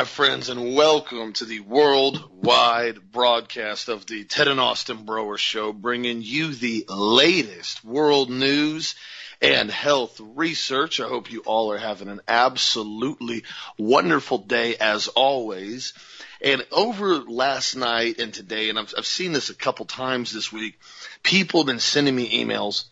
my friends, and welcome to the worldwide broadcast of the Ted and Austin Broer Show, bringing you the latest world news and health research. I hope you all are having an absolutely wonderful day as always. And over last night and today, and I've, I've seen this a couple times this week, people have been sending me emails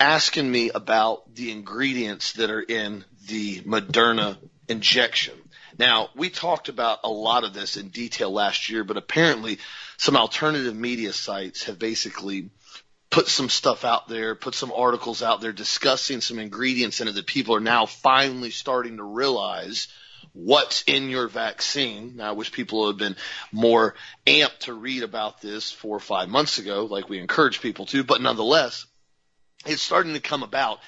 asking me about the ingredients that are in the Moderna injection. Now, we talked about a lot of this in detail last year, but apparently some alternative media sites have basically put some stuff out there, put some articles out there discussing some ingredients in it that people are now finally starting to realize what's in your vaccine. Now, I wish people had been more amped to read about this four or five months ago, like we encourage people to, but nonetheless, it's starting to come about.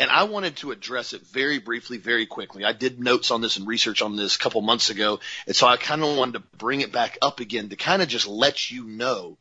And I wanted to address it very briefly, very quickly. I did notes on this and research on this a couple months ago. And so I kind of wanted to bring it back up again to kind of just let you know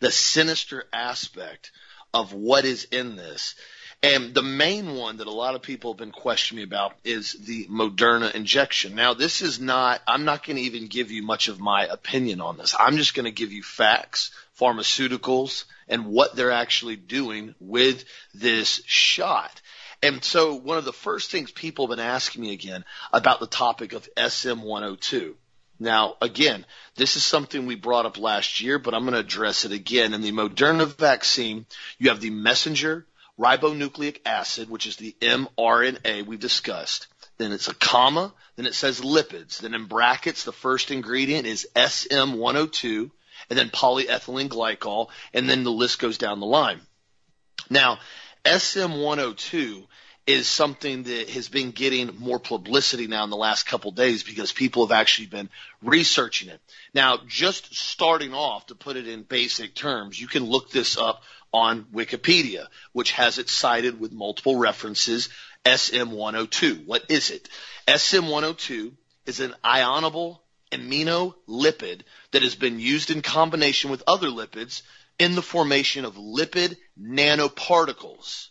the sinister aspect of what is in this. And the main one that a lot of people have been questioning me about is the Moderna injection. Now, this is not, I'm not going to even give you much of my opinion on this. I'm just going to give you facts, pharmaceuticals, and what they're actually doing with this shot. And so one of the first things people have been asking me again about the topic of SM102. Now, again, this is something we brought up last year, but I'm going to address it again. In the Moderna vaccine, you have the messenger ribonucleic acid, which is the mRNA we've discussed. Then it's a comma, then it says lipids. Then in brackets, the first ingredient is SM102, and then polyethylene glycol, and then the list goes down the line. Now, SM102 is something that has been getting more publicity now in the last couple days because people have actually been researching it. Now, just starting off to put it in basic terms, you can look this up on Wikipedia, which has it cited with multiple references. SM102. What is it? SM102 is an ionable amino lipid that has been used in combination with other lipids in the formation of lipid nanoparticles.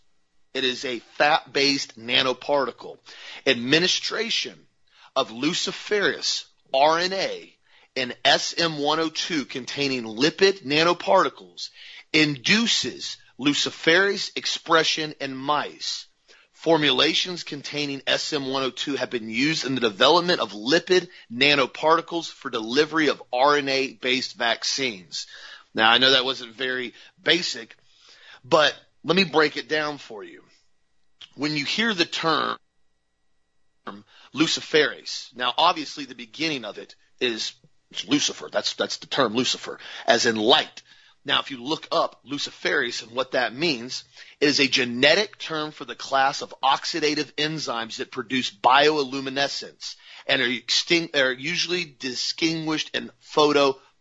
It is a fat-based nanoparticle. Administration of luciferase RNA and SM102 containing lipid nanoparticles induces luciferase expression in mice. Formulations containing SM102 have been used in the development of lipid nanoparticles for delivery of RNA-based vaccines. Now, I know that wasn't very basic, but let me break it down for you. When you hear the term luciferase, now obviously the beginning of it is Lucifer. That's, that's the term Lucifer, as in light. Now, if you look up luciferase and what that means, it is a genetic term for the class of oxidative enzymes that produce bioluminescence and are, are usually distinguished in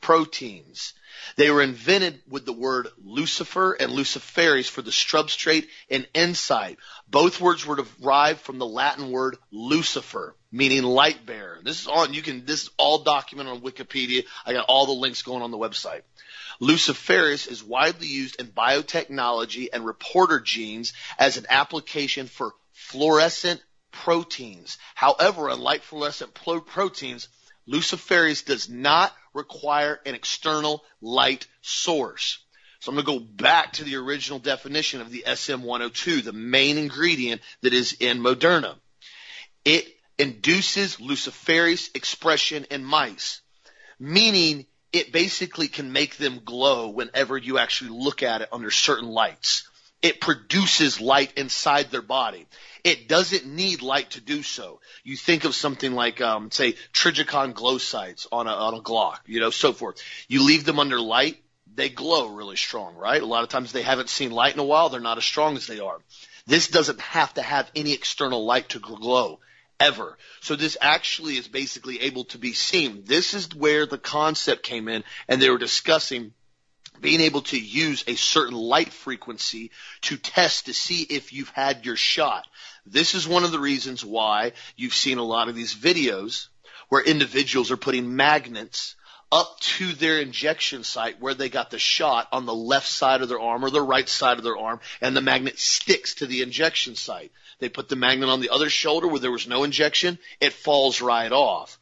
photoproteins. They were invented with the word Lucifer and Luciferase for the substrate and enzyme. Both words were derived from the Latin word Lucifer, meaning light bearer. This is all you can. This is all documented on Wikipedia. I got all the links going on the website. Luciferase is widely used in biotechnology and reporter genes as an application for fluorescent proteins. However, unlike fluorescent proteins, luciferase does not require an external light source. So I'm going to go back to the original definition of the SM102, the main ingredient that is in Moderna. It induces luciferase expression in mice, meaning it basically can make them glow whenever you actually look at it under certain lights. It produces light inside their body. It doesn't need light to do so. You think of something like, um, say, Trijicon glow sights on a, on a Glock, you know, so forth. You leave them under light, they glow really strong, right? A lot of times they haven't seen light in a while, they're not as strong as they are. This doesn't have to have any external light to glow ever. So this actually is basically able to be seen. This is where the concept came in and they were discussing being able to use a certain light frequency to test to see if you've had your shot. This is one of the reasons why you've seen a lot of these videos where individuals are putting magnets up to their injection site where they got the shot on the left side of their arm or the right side of their arm and the magnet sticks to the injection site. They put the magnet on the other shoulder where there was no injection. It falls right off.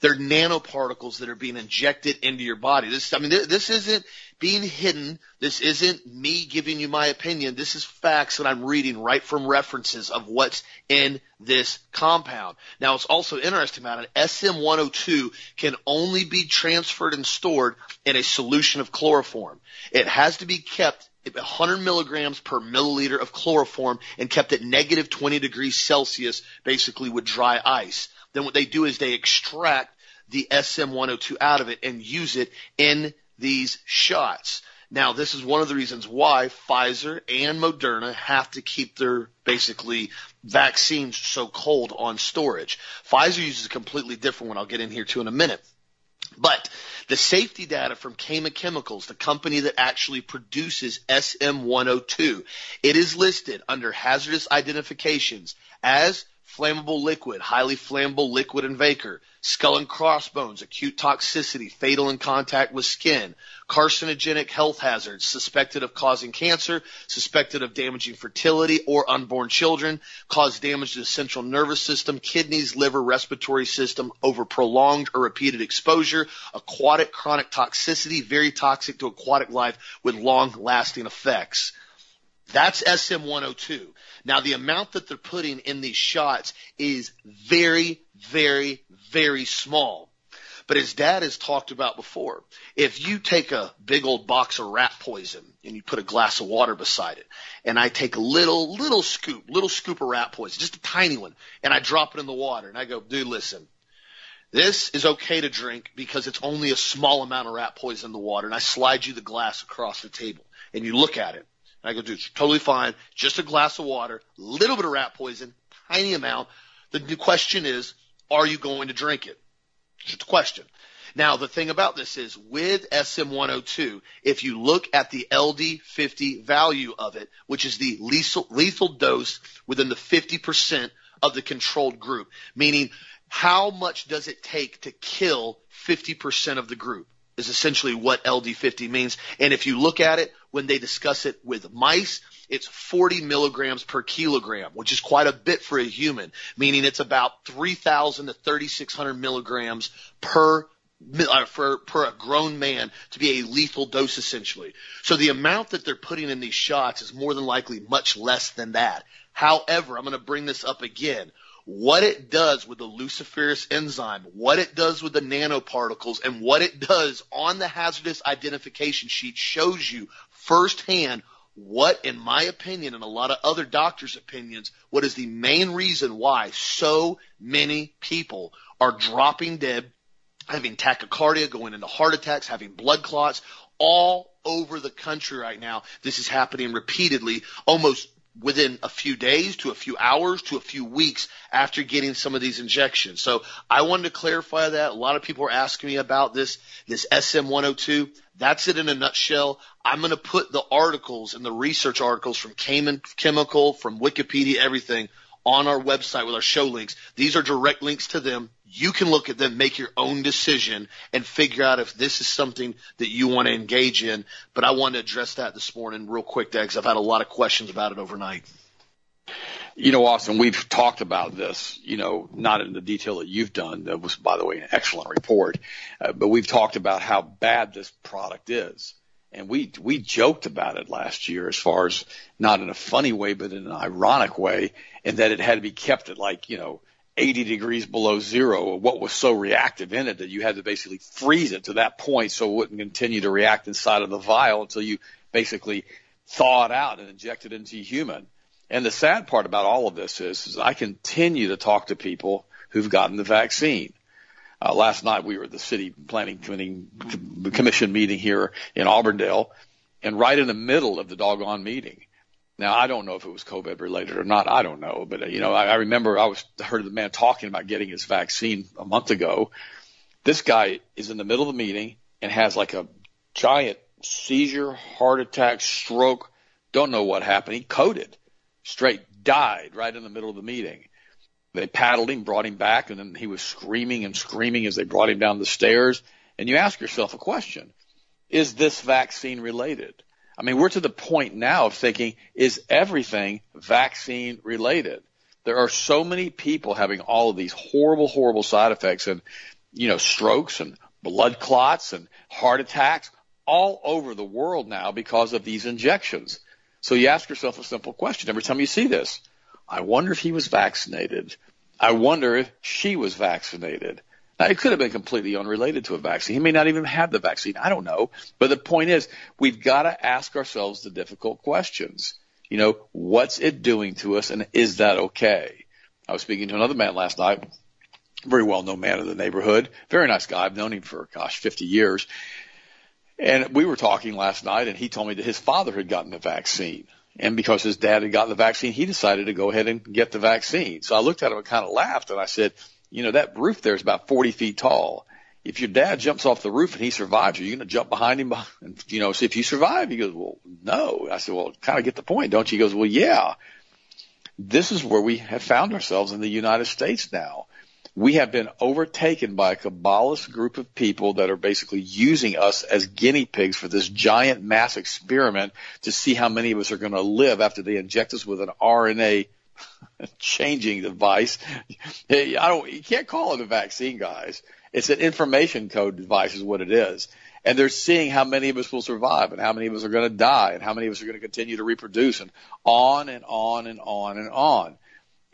They're nanoparticles that are being injected into your body. This, I mean, this isn't being hidden. This isn't me giving you my opinion. This is facts that I'm reading right from references of what's in this compound. Now it's also interesting about it. SM102 can only be transferred and stored in a solution of chloroform. It has to be kept 100 milligrams per milliliter of chloroform and kept at negative 20 degrees Celsius, basically with dry ice. Then what they do is they extract the SM102 out of it and use it in these shots. Now, this is one of the reasons why Pfizer and Moderna have to keep their basically vaccines so cold on storage. Pfizer uses a completely different one. I'll get in here too in a minute. But the safety data from Cayman Chemicals, the company that actually produces SM102, it is listed under hazardous identifications as flammable liquid, highly flammable liquid and vapor, skull and crossbones, acute toxicity, fatal in contact with skin, carcinogenic health hazards, suspected of causing cancer, suspected of damaging fertility or unborn children, cause damage to the central nervous system, kidneys, liver, respiratory system over prolonged or repeated exposure, aquatic chronic toxicity, very toxic to aquatic life with long lasting effects. That's SM102. Now the amount that they're putting in these shots is very, very, very small. But as dad has talked about before, if you take a big old box of rat poison and you put a glass of water beside it, and I take a little, little scoop, little scoop of rat poison, just a tiny one, and I drop it in the water and I go, dude, listen, this is okay to drink because it's only a small amount of rat poison in the water, and I slide you the glass across the table, and you look at it, and I go, dude, it's totally fine. Just a glass of water, little bit of rat poison, tiny amount. The question is, are you going to drink it? Just a question. Now, the thing about this is with SM102, if you look at the LD50 value of it, which is the lethal, lethal dose within the 50% of the controlled group, meaning how much does it take to kill 50% of the group? Is essentially what LD50 means. And if you look at it, when they discuss it with mice, it's 40 milligrams per kilogram, which is quite a bit for a human, meaning it's about 3,000 to 3,600 milligrams per uh, for per a grown man to be a lethal dose essentially. So the amount that they're putting in these shots is more than likely much less than that. However, I'm going to bring this up again what it does with the luciferase enzyme, what it does with the nanoparticles, and what it does on the hazardous identification sheet shows you firsthand what, in my opinion, and a lot of other doctors' opinions, what is the main reason why so many people are dropping dead, having tachycardia, going into heart attacks, having blood clots, all over the country right now. This is happening repeatedly, almost within a few days to a few hours to a few weeks after getting some of these injections. So I wanted to clarify that. A lot of people are asking me about this, this SM102. That's it in a nutshell. I'm going to put the articles and the research articles from Cayman Chemical, from Wikipedia, everything on our website with our show links. These are direct links to them. You can look at them, make your own decision, and figure out if this is something that you want to engage in. But I want to address that this morning real quick, Dad, because I've had a lot of questions about it overnight. You know, Austin, we've talked about this, you know, not in the detail that you've done. That was, by the way, an excellent report. Uh, but we've talked about how bad this product is and we we joked about it last year as far as not in a funny way but in an ironic way and that it had to be kept at like you know 80 degrees below zero what was so reactive in it that you had to basically freeze it to that point so it wouldn't continue to react inside of the vial until you basically thaw it out and inject it into human. And the sad part about all of this is, is I continue to talk to people who've gotten the vaccine uh, last night we were at the city planning commission meeting here in Auburndale, and right in the middle of the doggone meeting. Now I don't know if it was COVID related or not. I don't know, but uh, you know I, I remember I was heard the man talking about getting his vaccine a month ago. This guy is in the middle of the meeting and has like a giant seizure, heart attack, stroke. Don't know what happened. He coded, straight died right in the middle of the meeting. They paddled him, brought him back, and then he was screaming and screaming as they brought him down the stairs. And you ask yourself a question. Is this vaccine related? I mean, we're to the point now of thinking, is everything vaccine related? There are so many people having all of these horrible, horrible side effects. And you know, strokes and blood clots and heart attacks all over the world now because of these injections. So you ask yourself a simple question every time you see this. I wonder if he was vaccinated. I wonder if she was vaccinated. Now, it could have been completely unrelated to a vaccine. He may not even have the vaccine. I don't know. But the point is, we've got to ask ourselves the difficult questions. You know, what's it doing to us and is that okay? I was speaking to another man last night, very well known man in the neighborhood, very nice guy. I've known him for, gosh, 50 years. And we were talking last night and he told me that his father had gotten the vaccine. And because his dad had gotten the vaccine, he decided to go ahead and get the vaccine. So I looked at him and kind of laughed and I said, you know, that roof there is about 40 feet tall. If your dad jumps off the roof and he survives, are you going to jump behind him and, you know, see if you survive? He goes, well, no. I said, well, kind of get the point, don't you? He goes, well, yeah. This is where we have found ourselves in the United States now. We have been overtaken by a Kabbalist group of people that are basically using us as guinea pigs for this giant mass experiment to see how many of us are going to live after they inject us with an RNA changing device. I don't, you can't call it a vaccine, guys. It's an information code device is what it is. And they're seeing how many of us will survive and how many of us are going to die and how many of us are going to continue to reproduce and on and on and on and on.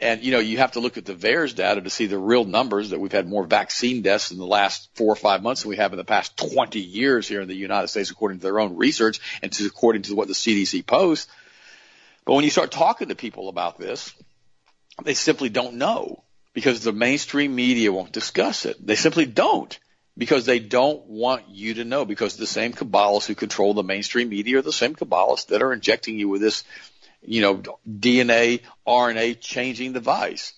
And, you know, you have to look at the VAERS data to see the real numbers that we've had more vaccine deaths in the last four or five months than we have in the past 20 years here in the United States, according to their own research and to, according to what the CDC posts. But when you start talking to people about this, they simply don't know because the mainstream media won't discuss it. They simply don't because they don't want you to know because the same Kabbalists who control the mainstream media are the same Kabbalists that are injecting you with this, you know, DNA, RNA changing device.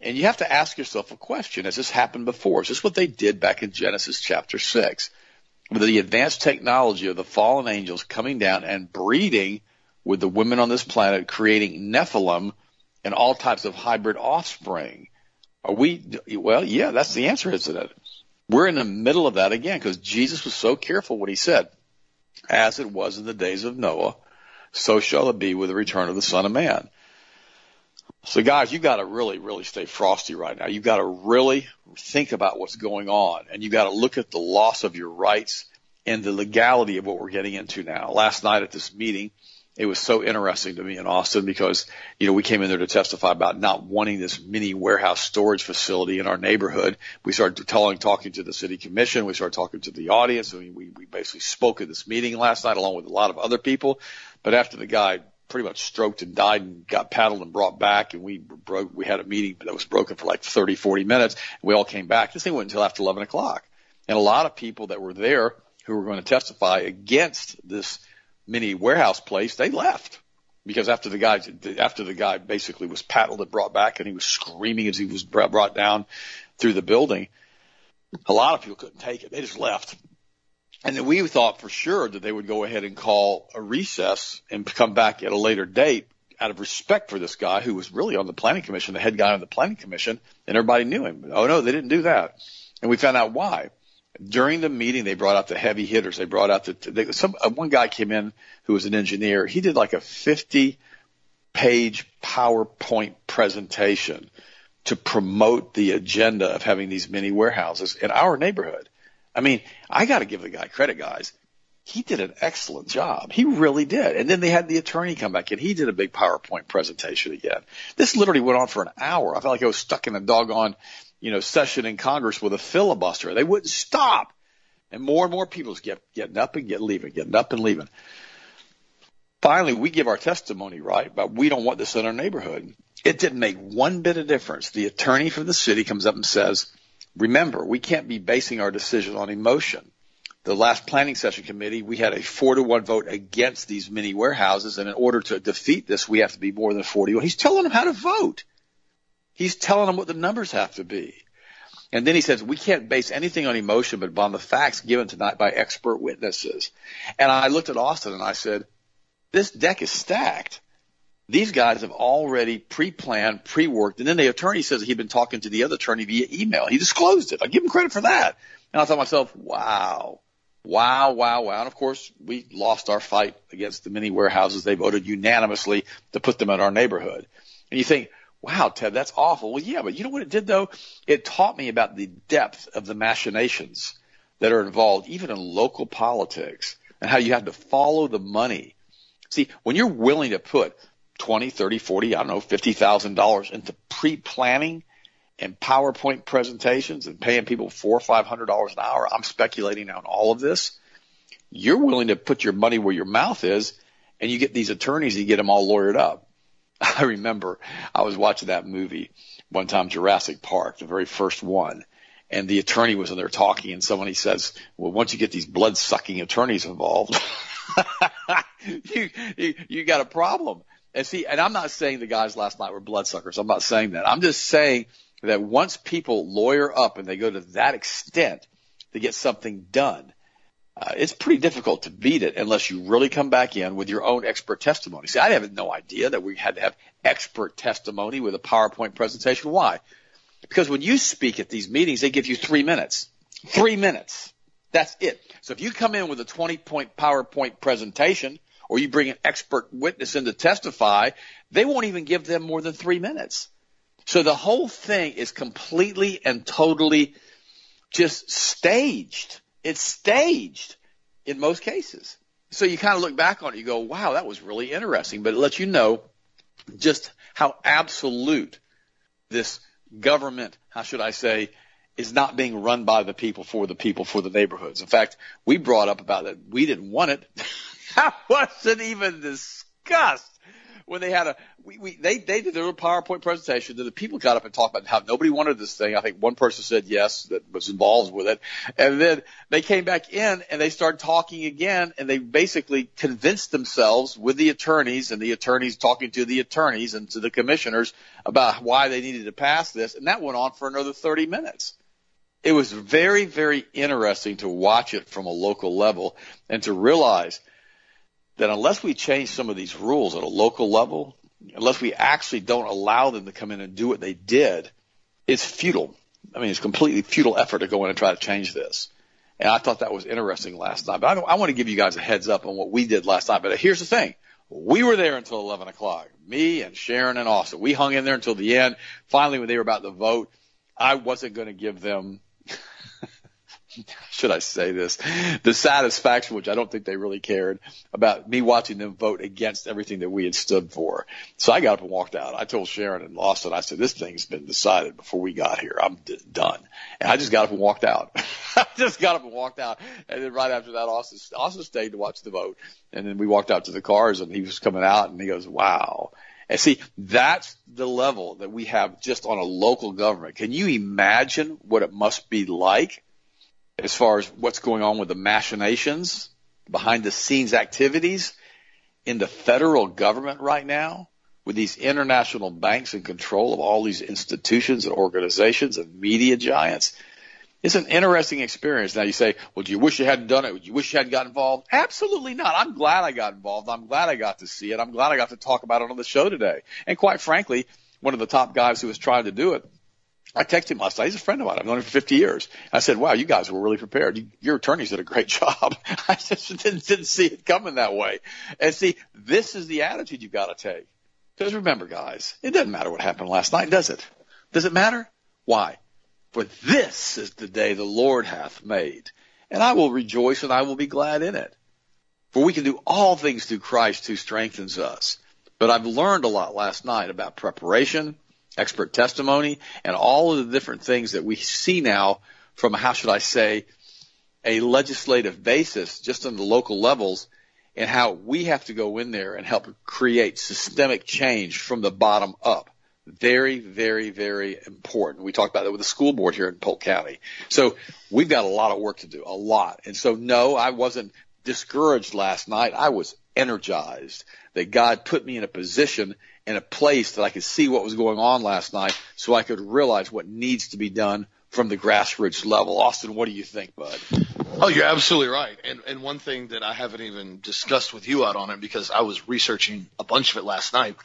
And you have to ask yourself a question. Has this happened before? Is this what they did back in Genesis chapter six? With the advanced technology of the fallen angels coming down and breeding with the women on this planet, creating Nephilim and all types of hybrid offspring. Are we, well, yeah, that's the answer, isn't it? We're in the middle of that again because Jesus was so careful what he said. As it was in the days of Noah, so shall it be with the return of the Son of Man. So guys, you got to really, really stay frosty right now. You got to really think about what's going on and you got to look at the loss of your rights and the legality of what we're getting into now. Last night at this meeting, it was so interesting to me in Austin because, you know, we came in there to testify about not wanting this mini warehouse storage facility in our neighborhood. We started telling, talking to the city commission. We started talking to the audience. I mean, we, we basically spoke at this meeting last night along with a lot of other people. But after the guy pretty much stroked and died and got paddled and brought back and we broke, we had a meeting that was broken for like 30, 40 minutes. We all came back. This thing went until after 11 o'clock. And a lot of people that were there who were going to testify against this mini warehouse place, they left because after the guy after the guy basically was paddled and brought back and he was screaming as he was brought down through the building, a lot of people couldn't take it. They just left. And then we thought for sure that they would go ahead and call a recess and come back at a later date out of respect for this guy who was really on the planning commission, the head guy on the planning commission, and everybody knew him. Oh no, they didn't do that. And we found out why during the meeting, they brought out the heavy hitters. They brought out the, they, some, uh, one guy came in who was an engineer. He did like a 50 page PowerPoint presentation to promote the agenda of having these mini warehouses in our neighborhood. I mean, I got to give the guy credit, guys. He did an excellent job. He really did. And then they had the attorney come back in. He did a big PowerPoint presentation again. This literally went on for an hour. I felt like I was stuck in a doggone you know, session in Congress with a filibuster. They wouldn't stop. And more and more people kept getting up and get leaving, getting up and leaving. Finally, we give our testimony, right? But we don't want this in our neighborhood. It didn't make one bit of difference. The attorney for the city comes up and says, remember, we can't be basing our decision on emotion. The last planning session committee, we had a four to one vote against these mini warehouses. And in order to defeat this, we have to be more than 41. He's telling them how to vote. He's telling them what the numbers have to be. And then he says, we can't base anything on emotion, but on the facts given tonight by expert witnesses. And I looked at Austin and I said, this deck is stacked. These guys have already pre-planned, pre-worked. And then the attorney says he'd been talking to the other attorney via email. He disclosed it. I give him credit for that. And I thought to myself, wow, wow, wow, wow. And of course, we lost our fight against the mini warehouses. They voted unanimously to put them in our neighborhood. And you think, wow, Ted, that's awful. Well, yeah, but you know what it did though? It taught me about the depth of the machinations that are involved, even in local politics, and how you have to follow the money. See, when you're willing to put 20, 30, 40, I don't know, $50,000 into pre-planning and PowerPoint presentations and paying people four or five hundred dollars an hour, I'm speculating on all of this. You're willing to put your money where your mouth is and you get these attorneys, you get them all lawyered up. I remember I was watching that movie one time, Jurassic Park, the very first one, and the attorney was in there talking, and somebody says, "Well, once you get these blood sucking attorneys involved, you, you you got a problem." And see, and I'm not saying the guys last night were bloodsuckers. I'm not saying that. I'm just saying that once people lawyer up and they go to that extent to get something done, uh, it's pretty difficult to beat it unless you really come back in with your own expert testimony. See, I have no idea that we had to have expert testimony with a PowerPoint presentation. Why? Because when you speak at these meetings, they give you three minutes. Three minutes. That's it. So if you come in with a 20 point PowerPoint presentation or you bring an expert witness in to testify, they won't even give them more than three minutes. So the whole thing is completely and totally just staged. It's staged in most cases. So you kind of look back on it, you go, wow, that was really interesting. But it lets you know just how absolute this government, how should I say, is not being run by the people for the people for the neighborhoods. In fact, we brought up about it. We didn't want it. that wasn't even discussed when they had a we, we they they did their PowerPoint presentation. Then the people got up and talked about how nobody wanted this thing. I think one person said yes that was involved with it, and then they came back in and they started talking again, and they basically convinced themselves with the attorneys and the attorneys talking to the attorneys and to the commissioners about why they needed to pass this, and that went on for another 30 minutes. It was very, very interesting to watch it from a local level and to realize – that unless we change some of these rules at a local level, unless we actually don't allow them to come in and do what they did, it's futile. I mean, it's completely futile effort to go in and try to change this. And I thought that was interesting last night. But I, I want to give you guys a heads up on what we did last night. But here's the thing. We were there until 11 o'clock. Me and Sharon and Austin. We hung in there until the end. Finally, when they were about to vote, I wasn't going to give them should I say this, the satisfaction, which I don't think they really cared about me watching them vote against everything that we had stood for. So I got up and walked out. I told Sharon and Austin, I said, this thing's been decided before we got here. I'm d- done. And I just got up and walked out. I just got up and walked out. And then right after that, Austin, Austin stayed to watch the vote. And then we walked out to the cars and he was coming out and he goes, wow. And see, that's the level that we have just on a local government. Can you imagine what it must be like as far as what's going on with the machinations, behind the scenes activities in the federal government right now with these international banks in control of all these institutions and organizations and media giants. It's an interesting experience. Now you say, well, do you wish you hadn't done it? Do you wish you hadn't got involved? Absolutely not. I'm glad I got involved. I'm glad I got to see it. I'm glad I got to talk about it on the show today. And quite frankly, one of the top guys who was trying to do it I texted him last night. He's a friend of mine. I've known him for 50 years. I said, wow, you guys were really prepared. your attorneys did a great job. I just didn't, didn't see it coming that way. And see, this is the attitude you've got to take. Because remember, guys, it doesn't matter what happened last night, does it? Does it matter? Why? For this is the day the Lord hath made, and I will rejoice and I will be glad in it. For we can do all things through Christ who strengthens us. But I've learned a lot last night about preparation, expert testimony, and all of the different things that we see now from, how should I say, a legislative basis just on the local levels and how we have to go in there and help create systemic change from the bottom up. Very, very, very important. We talked about that with the school board here in Polk County. So we've got a lot of work to do, a lot. And so no, I wasn't discouraged last night. I was energized that God put me in a position in a place that I could see what was going on last night so I could realize what needs to be done from the grassroots level. Austin, what do you think, bud? Oh, you're absolutely right. And and one thing that I haven't even discussed with you out on it because I was researching a bunch of it last night.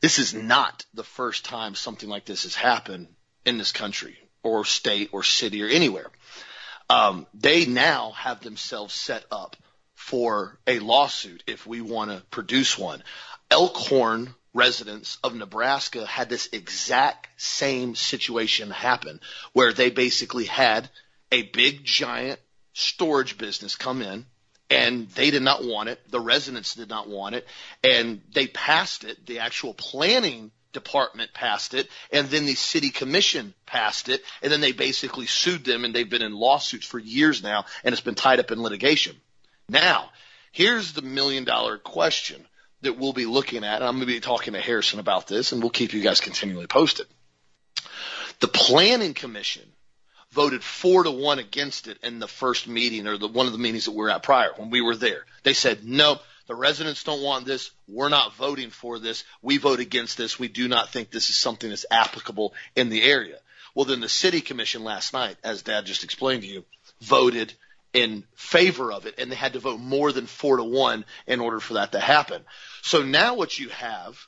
This is not the first time something like this has happened in this country or state or city or anywhere. Um, they now have themselves set up for a lawsuit if we want to produce one. Elkhorn residents of Nebraska had this exact same situation happen where they basically had a big giant storage business come in and they did not want it. The residents did not want it and they passed it. The actual planning department passed it and then the city commission passed it and then they basically sued them and they've been in lawsuits for years now and it's been tied up in litigation. Now, here's the million dollar question that we'll be looking at. And I'm going to be talking to Harrison about this, and we'll keep you guys continually posted. The Planning Commission voted four to one against it in the first meeting or the one of the meetings that we were at prior when we were there. They said, nope, the residents don't want this. We're not voting for this. We vote against this. We do not think this is something that's applicable in the area. Well, then the city commission last night, as dad just explained to you, voted in favor of it and they had to vote more than four to one in order for that to happen. So now what you have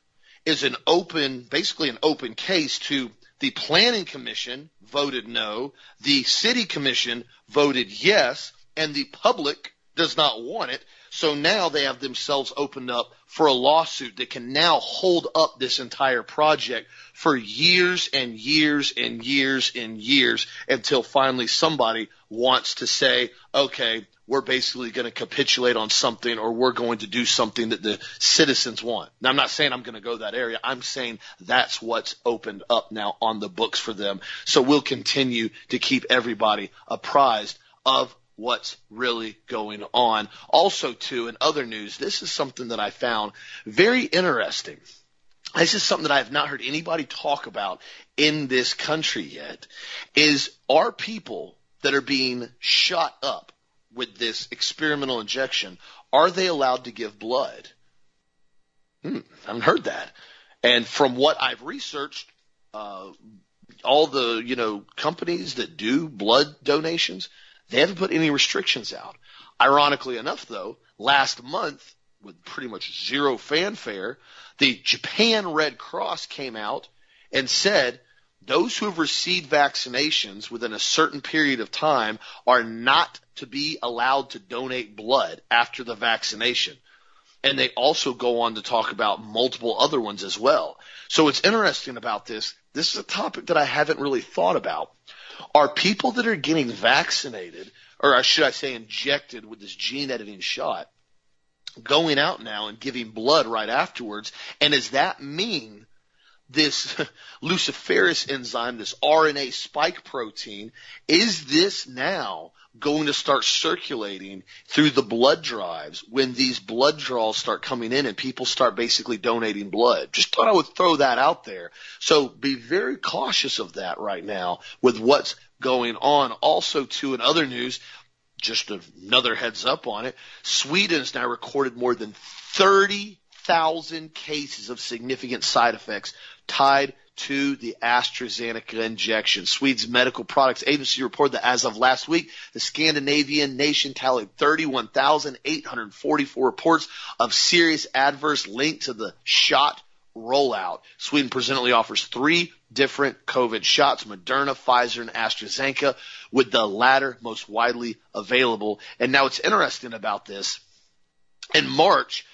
is an open, basically an open case to the planning commission voted no, the city commission voted yes, and the public does not want it. So now they have themselves opened up for a lawsuit that can now hold up this entire project for years and years and years and years until finally somebody wants to say, okay, we're basically going to capitulate on something or we're going to do something that the citizens want. Now, I'm not saying I'm going to go that area. I'm saying that's what's opened up now on the books for them. So we'll continue to keep everybody apprised of what's really going on. Also, too, in other news, this is something that I found very interesting. This is something that I have not heard anybody talk about in this country yet is our people that are being shot up with this experimental injection, are they allowed to give blood? Hmm, I haven't heard that. And from what I've researched, uh, all the you know companies that do blood donations, they haven't put any restrictions out. Ironically enough, though, last month with pretty much zero fanfare, the Japan Red Cross came out and said those who have received vaccinations within a certain period of time are not to be allowed to donate blood after the vaccination. And they also go on to talk about multiple other ones as well. So it's interesting about this, this is a topic that I haven't really thought about. Are people that are getting vaccinated, or should I say injected with this gene editing shot, going out now and giving blood right afterwards? And does that mean this luciferase enzyme, this RNA spike protein, is this now going to start circulating through the blood drives when these blood draws start coming in and people start basically donating blood? Just thought I would throw that out there. So be very cautious of that right now with what's going on. Also, too, in other news, just another heads up on it, Sweden has now recorded more than 30,000 cases of significant side effects tied to the AstraZeneca injection. Sweden's Medical Products Agency reported that as of last week, the Scandinavian nation tallied 31,844 reports of serious adverse linked to the shot rollout. Sweden presently offers three different COVID shots, Moderna, Pfizer, and AstraZeneca, with the latter most widely available. And now what's interesting about this, in March,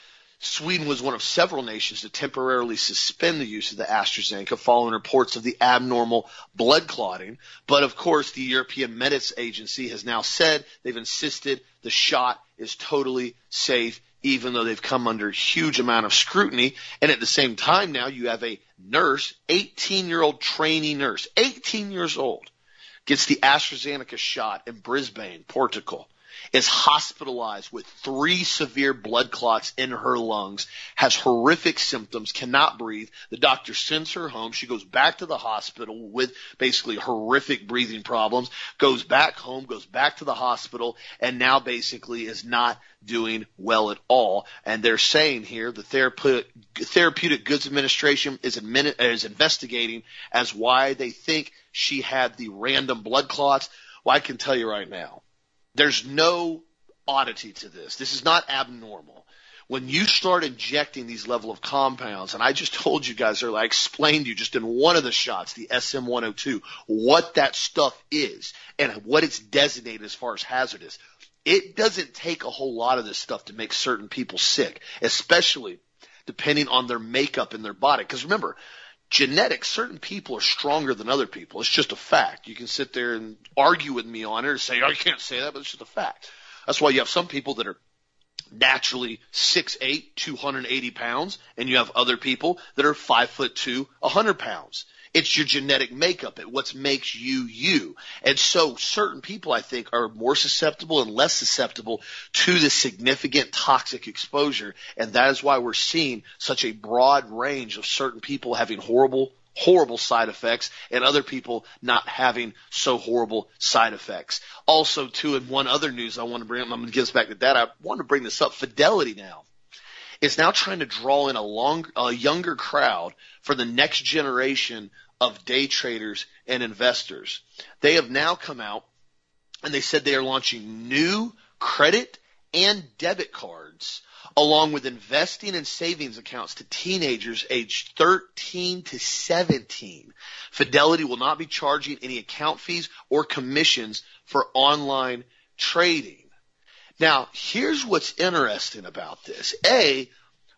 Sweden was one of several nations to temporarily suspend the use of the AstraZeneca following reports of the abnormal blood clotting. But of course, the European Medicines Agency has now said they've insisted the shot is totally safe, even though they've come under huge amount of scrutiny. And at the same time now you have a nurse, 18 year old trainee nurse, 18 years old, gets the AstraZeneca shot in Brisbane, Portugal is hospitalized with three severe blood clots in her lungs, has horrific symptoms, cannot breathe. The doctor sends her home. She goes back to the hospital with basically horrific breathing problems, goes back home, goes back to the hospital, and now basically is not doing well at all. And they're saying here the therapeutic, therapeutic goods administration is, admin, is investigating as why they think she had the random blood clots. Well, I can tell you right now, there's no oddity to this. This is not abnormal. When you start injecting these level of compounds, and I just told you guys earlier, I explained to you just in one of the shots, the SM102, what that stuff is and what it's designated as far as hazardous. It doesn't take a whole lot of this stuff to make certain people sick, especially depending on their makeup in their body. Because remember, genetics, certain people are stronger than other people. It's just a fact. You can sit there and argue with me on it or say, oh, you can't say that, but it's just a fact. That's why you have some people that are naturally 6'8", 280 pounds, and you have other people that are 5 foot 2, 100 pounds. It's your genetic makeup. It what makes you you. And so certain people, I think, are more susceptible and less susceptible to the significant toxic exposure. And that is why we're seeing such a broad range of certain people having horrible horrible side effects and other people not having so horrible side effects. Also, too, in one other news I want to bring up, I'm going to get us back to that. I want to bring this up. Fidelity now is now trying to draw in a long, a younger crowd for the next generation of day traders and investors. They have now come out and they said they are launching new credit and debit cards along with investing and savings accounts to teenagers aged 13 to 17. Fidelity will not be charging any account fees or commissions for online trading. Now, here's what's interesting about this. A,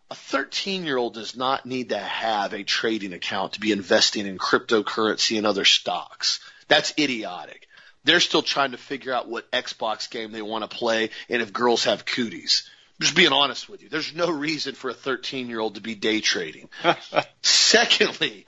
a 13 year old does not need to have a trading account to be investing in cryptocurrency and other stocks. That's idiotic. They're still trying to figure out what Xbox game they want to play and if girls have cooties. Just being honest with you, there's no reason for a 13 year old to be day trading. Secondly,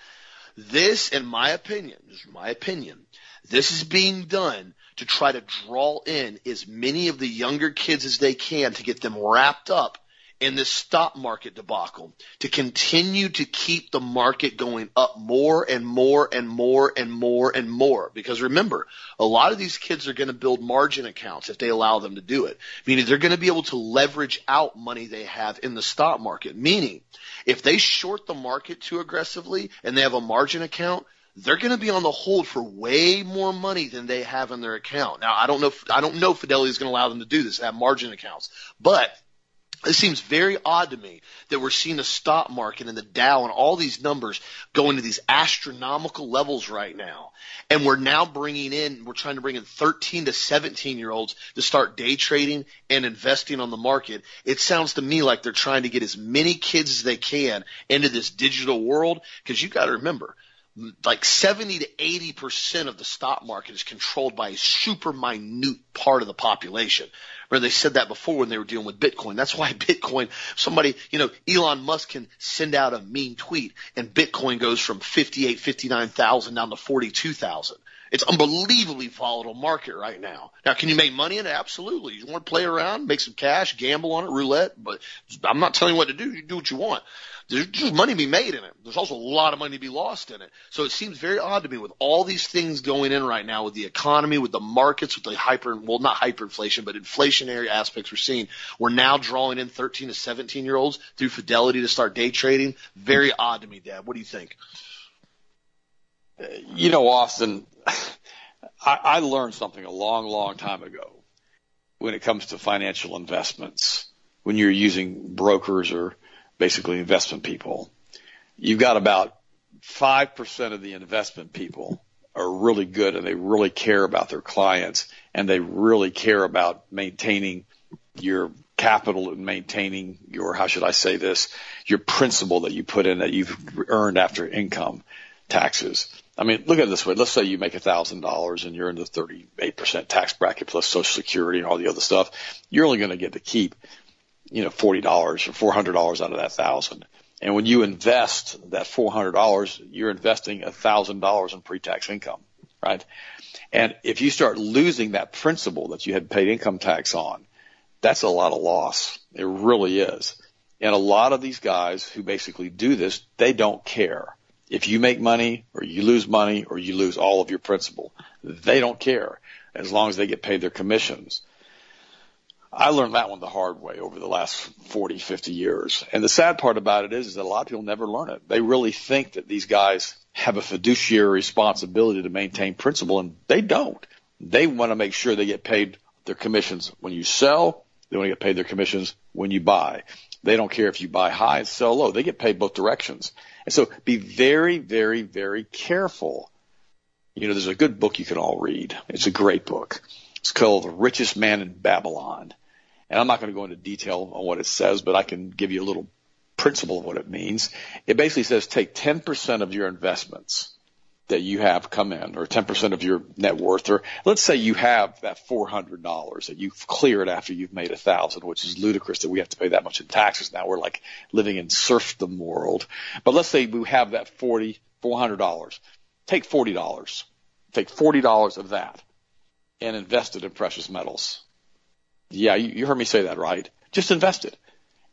this, in my opinion, this is my opinion, this is being done to try to draw in as many of the younger kids as they can to get them wrapped up in this stock market debacle to continue to keep the market going up more and more and more and more and more. Because remember, a lot of these kids are going to build margin accounts if they allow them to do it. Meaning they're going to be able to leverage out money they have in the stock market. Meaning if they short the market too aggressively and they have a margin account, they're going to be on the hold for way more money than they have in their account. Now, I don't know, I don't know if Fidelity is going to allow them to do this, have margin accounts, but it seems very odd to me that we're seeing the stock market and the Dow and all these numbers going to these astronomical levels right now. And we're now bringing in, we're trying to bring in 13 to 17 year olds to start day trading and investing on the market. It sounds to me like they're trying to get as many kids as they can into this digital world because you got to remember, like 70 to 80% of the stock market is controlled by a super minute part of the population. Remember they said that before when they were dealing with Bitcoin. That's why Bitcoin, somebody, you know, Elon Musk can send out a mean tweet and Bitcoin goes from 58, 59,000 down to 42,000. It's unbelievably volatile market right now. Now, can you make money in it? Absolutely. You want to play around, make some cash, gamble on it, roulette, but I'm not telling you what to do. You do what you want. There's just money to be made in it. There's also a lot of money to be lost in it. So it seems very odd to me with all these things going in right now with the economy, with the markets, with the hyper, well, not hyperinflation, but inflationary aspects we're seeing. We're now drawing in 13 to 17 year olds through Fidelity to start day trading. Very odd to me, Dad. What do you think? You know, Austin, I, I learned something a long, long time ago when it comes to financial investments. When you're using brokers or basically investment people. You've got about 5% of the investment people are really good and they really care about their clients and they really care about maintaining your capital and maintaining your, how should I say this, your principal that you put in that you've earned after income taxes. I mean, look at it this way. Let's say you make a thousand dollars and you're in the 38% tax bracket plus social security and all the other stuff. You're only going to get to keep you know, $40 or $400 out of that thousand. And when you invest that $400, you're investing $1,000 in pre-tax income, right? And if you start losing that principal that you had paid income tax on, that's a lot of loss. It really is. And a lot of these guys who basically do this, they don't care. If you make money or you lose money or you lose all of your principal, they don't care as long as they get paid their commissions. I learned that one the hard way over the last 40, 50 years. And the sad part about it is, is that a lot of people never learn it. They really think that these guys have a fiduciary responsibility to maintain principle and they don't. They want to make sure they get paid their commissions when you sell. They want to get paid their commissions when you buy. They don't care if you buy high and sell low. They get paid both directions. And so be very, very, very careful. You know, there's a good book you can all read. It's a great book. It's called The Richest Man in Babylon. And I'm not going to go into detail on what it says, but I can give you a little principle of what it means. It basically says take 10% of your investments that you have come in or 10% of your net worth or let's say you have that $400 that you've cleared after you've made a thousand, which is ludicrous that we have to pay that much in taxes. Now we're like living in serfdom world. But let's say we have that 40, $400. Take $40. Take $40 of that and invest it in precious metals. Yeah, you, you heard me say that, right? Just invest it.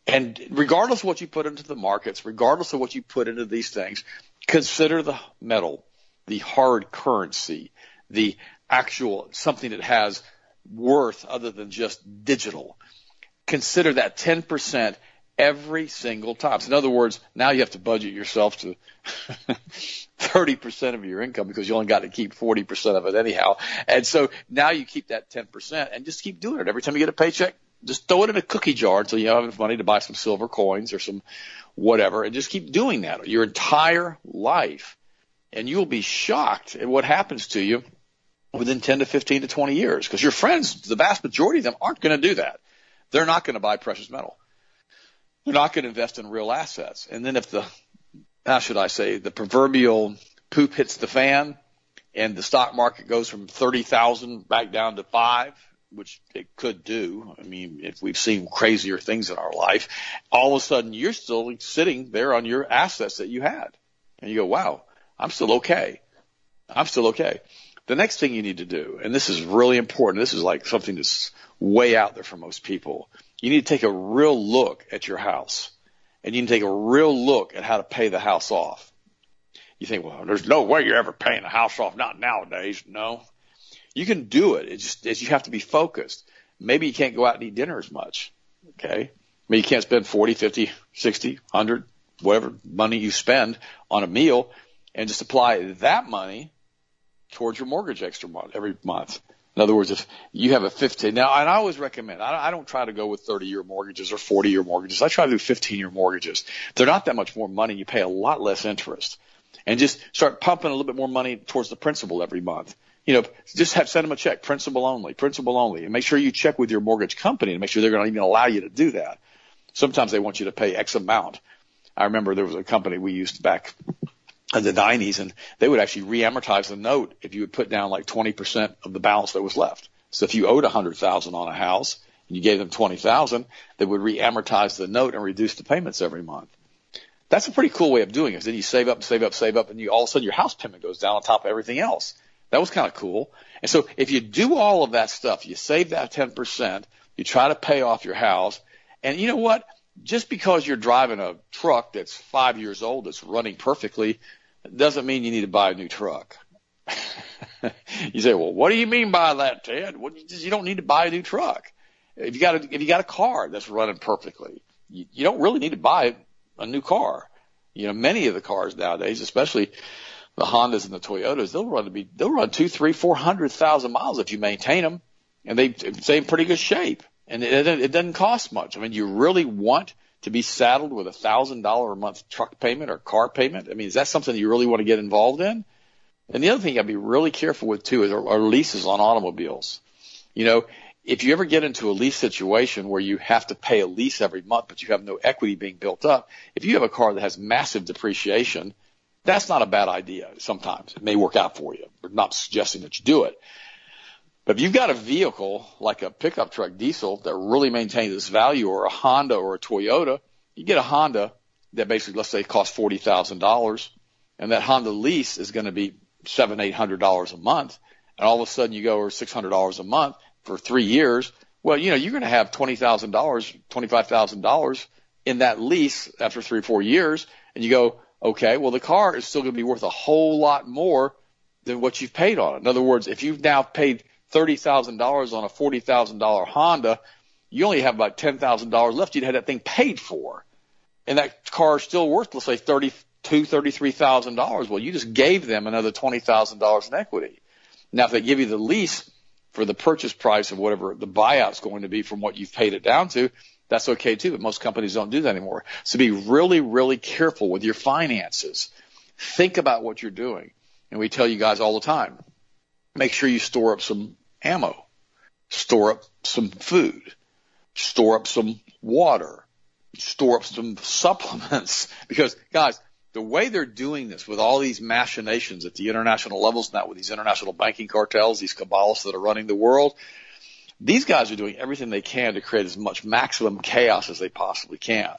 And regardless of what you put into the markets, regardless of what you put into these things, consider the metal, the hard currency, the actual something that has worth other than just digital. Consider that 10% every single time. So in other words, now you have to budget yourself to 30% of your income because you only got to keep 40% of it anyhow. And so now you keep that 10% and just keep doing it. Every time you get a paycheck, just throw it in a cookie jar until you have enough money to buy some silver coins or some whatever and just keep doing that your entire life. And you will be shocked at what happens to you within 10 to 15 to 20 years because your friends, the vast majority of them aren't going to do that. They're not going to buy precious metal. They're not going to invest in real assets. And then if the, how should I say, the proverbial poop hits the fan and the stock market goes from 30,000 back down to five, which it could do. I mean, if we've seen crazier things in our life, all of a sudden you're still sitting there on your assets that you had. And you go, wow, I'm still okay. I'm still okay. The next thing you need to do, and this is really important, this is like something that's way out there for most people, you need to take a real look at your house and you need to take a real look at how to pay the house off. You think, well, there's no way you're ever paying the house off. Not nowadays. No, you can do it. It's just, it's, you have to be focused. Maybe you can't go out and eat dinner as much. Okay. Maybe you can't spend 40, 50, 60, 100, whatever money you spend on a meal and just apply that money towards your mortgage extra month every month. In other words, if you have a 15 now, and I always recommend, I don't try to go with 30 year mortgages or 40 year mortgages. I try to do 15 year mortgages. They're not that much more money. You pay a lot less interest and just start pumping a little bit more money towards the principal every month. You know, just have send them a check, principal only, principal only, and make sure you check with your mortgage company to make sure they're going to even allow you to do that. Sometimes they want you to pay X amount. I remember there was a company we used back in the 90s, and they would actually re-amortize the note if you would put down like 20% of the balance that was left. So if you owed 100,000 on a house and you gave them 20,000, they would re-amortize the note and reduce the payments every month. That's a pretty cool way of doing it. Then you save up, save up, save up, and you all of a sudden your house payment goes down on top of everything else. That was kind of cool. And so if you do all of that stuff, you save that 10%, you try to pay off your house, and you know what? Just because you're driving a truck that's five years old that's running perfectly doesn't mean you need to buy a new truck. you say, well, what do you mean by that, Ted? Well, you, you don't need to buy a new truck. If you got a, if you got a car that's running perfectly, you, you don't really need to buy a new car. You know, many of the cars nowadays, especially the Hondas and the Toyotas, they'll run to be, they'll run two, three, four hundred thousand miles if you maintain them and they stay in pretty good shape. And it, it doesn't cost much. I mean, you really want to be saddled with a thousand dollar a month truck payment or car payment? I mean, is that something you really want to get involved in? And the other thing I'd be really careful with too is are leases on automobiles. You know, if you ever get into a lease situation where you have to pay a lease every month, but you have no equity being built up, if you have a car that has massive depreciation, that's not a bad idea. Sometimes it may work out for you. We're not suggesting that you do it. But if you've got a vehicle like a pickup truck diesel that really maintains its value or a Honda or a Toyota, you get a Honda that basically, let's say costs $40,000 and that Honda lease is going to be seven, eight hundred dollars a month. And all of a sudden you go over six hundred dollars a month for three years. Well, you know, you're going to have twenty thousand dollars, twenty five thousand dollars in that lease after three or four years. And you go, okay, well the car is still going to be worth a whole lot more than what you've paid on it. In other words, if you've now paid $30,000 on a $40,000 Honda, you only have about $10,000 left. You'd have that thing paid for. And that car is still worth, let's say, $32,000, $33,000. Well, you just gave them another $20,000 in equity. Now, if they give you the lease for the purchase price of whatever the buyout's going to be from what you've paid it down to, that's okay too, but most companies don't do that anymore. So be really, really careful with your finances. Think about what you're doing. And we tell you guys all the time, make sure you store up some ammo, store up some food, store up some water, store up some supplements. Because guys, the way they're doing this with all these machinations at the international levels now with these international banking cartels, these cabals that are running the world, these guys are doing everything they can to create as much maximum chaos as they possibly can.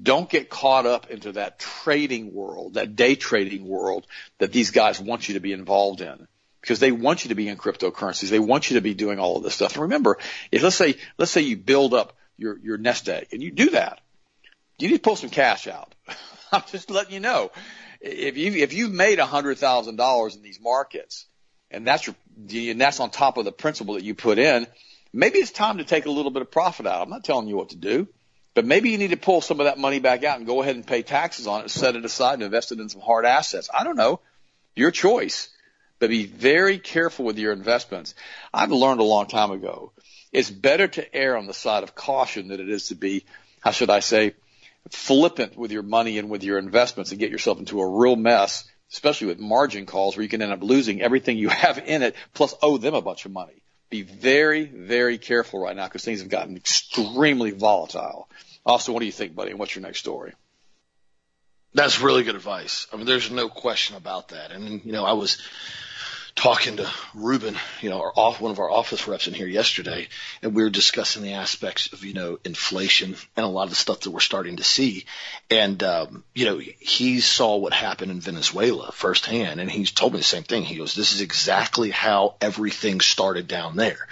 Don't get caught up into that trading world, that day trading world that these guys want you to be involved in because they want you to be in cryptocurrencies. They want you to be doing all of this stuff. And remember, if let's say, let's say you build up your, your nest egg and you do that, you need to pull some cash out. I'm just letting you know. If you if you've made a hundred thousand dollars in these markets, and that's your and that's on top of the principal that you put in, maybe it's time to take a little bit of profit out. I'm not telling you what to do, but maybe you need to pull some of that money back out and go ahead and pay taxes on it, set it aside, and invest it in some hard assets. I don't know, your choice, but be very careful with your investments. I've learned a long time ago. It's better to err on the side of caution than it is to be, how should I say, flippant with your money and with your investments and get yourself into a real mess, especially with margin calls where you can end up losing everything you have in it plus owe them a bunch of money. Be very, very careful right now because things have gotten extremely volatile. Austin, what do you think, buddy? And what's your next story? That's really good advice. I mean, there's no question about that. And, you know, I was talking to Ruben, you know, our off, one of our office reps in here yesterday, and we were discussing the aspects of, you know, inflation and a lot of the stuff that we're starting to see. And, um, you know, he saw what happened in Venezuela firsthand, and he's told me the same thing. He goes, this is exactly how everything started down there.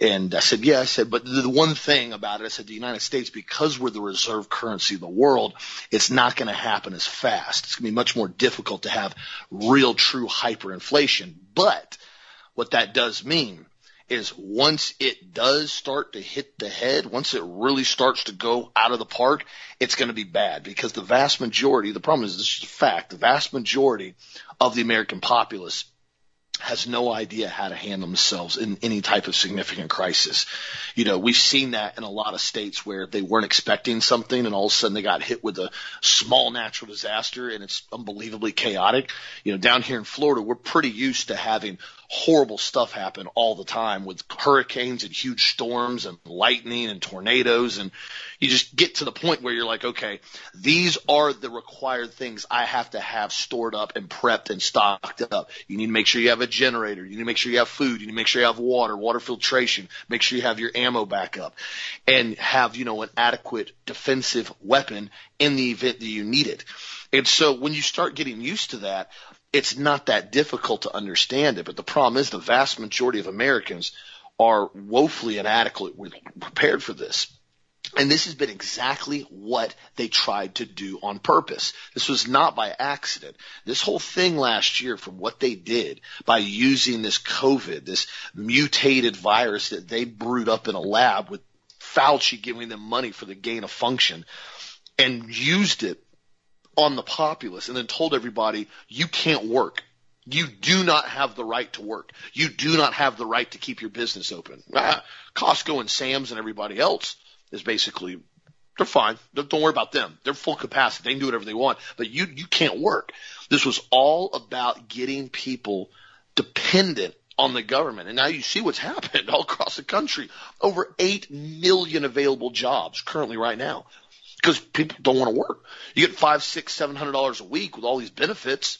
And I said, yeah, I said, but the one thing about it, I said, the United States, because we're the reserve currency of the world, it's not going to happen as fast. It's going to be much more difficult to have real true hyperinflation. But what that does mean is once it does start to hit the head, once it really starts to go out of the park, it's going to be bad because the vast majority, the problem is this is a fact, the vast majority of the American populace has no idea how to handle themselves in any type of significant crisis. You know, we've seen that in a lot of states where they weren't expecting something and all of a sudden they got hit with a small natural disaster and it's unbelievably chaotic. You know, down here in Florida, we're pretty used to having horrible stuff happen all the time with hurricanes and huge storms and lightning and tornadoes. And you just get to the point where you're like, okay, these are the required things I have to have stored up and prepped and stocked up. You need to make sure you have a generator. You need to make sure you have food. You need to make sure you have water, water filtration. Make sure you have your ammo back up and have, you know, an adequate defensive weapon in the event that you need it. And so when you start getting used to that, it's not that difficult to understand it. But the problem is the vast majority of Americans are woefully inadequately prepared for this. And this has been exactly what they tried to do on purpose. This was not by accident. This whole thing last year from what they did by using this COVID, this mutated virus that they brewed up in a lab with Fauci giving them money for the gain of function and used it on the populace and then told everybody you can't work. You do not have the right to work. You do not have the right to keep your business open. Ah, Costco and Sam's and everybody else is basically they're fine. Don't worry about them. They're full capacity. They can do whatever they want, but you you can't work. This was all about getting people dependent on the government. And now you see what's happened all across the country. Over 8 million available jobs currently right now because people don't want to work. You get five, six, seven hundred dollars a week with all these benefits.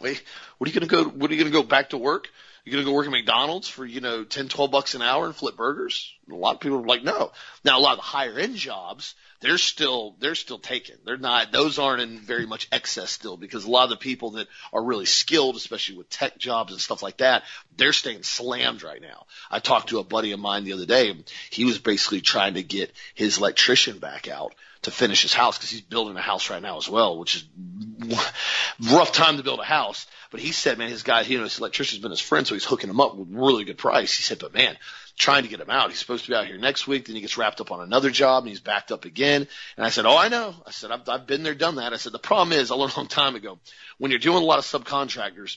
Wait, what are you going to go? What are you going to go back to work? You're going to go work at McDonald's for, you know, ten, twelve bucks an hour and flip burgers? A lot of people are like, no. Now, a lot of the higher end jobs, they're still, they're still taken. They're not, those aren't in very much excess still because a lot of the people that are really skilled, especially with tech jobs and stuff like that, they're staying slammed right now. I talked to a buddy of mine the other day. He was basically trying to get his electrician back out to finish his house because he's building a house right now as well, which is rough time to build a house. But he said, man, his guy, you know, his electrician's been his friend, so he's hooking him up with really good price. He said, but man, trying to get him out. He's supposed to be out here next week. Then he gets wrapped up on another job and he's backed up again. And I said, Oh, I know. I said, I've, I've been there, done that. I said, the problem is I learned a long time ago when you're doing a lot of subcontractors,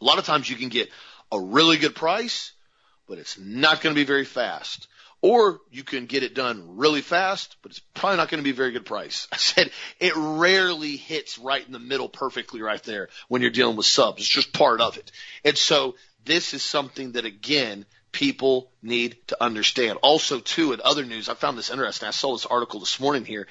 a lot of times you can get a really good price, but it's not going to be very fast or you can get it done really fast, but it's probably not going to be a very good price. I said it rarely hits right in the middle perfectly right there when you're dealing with subs. It's just part of it. And so this is something that again, people need to understand. Also, too, in other news, I found this interesting. I saw this article this morning here.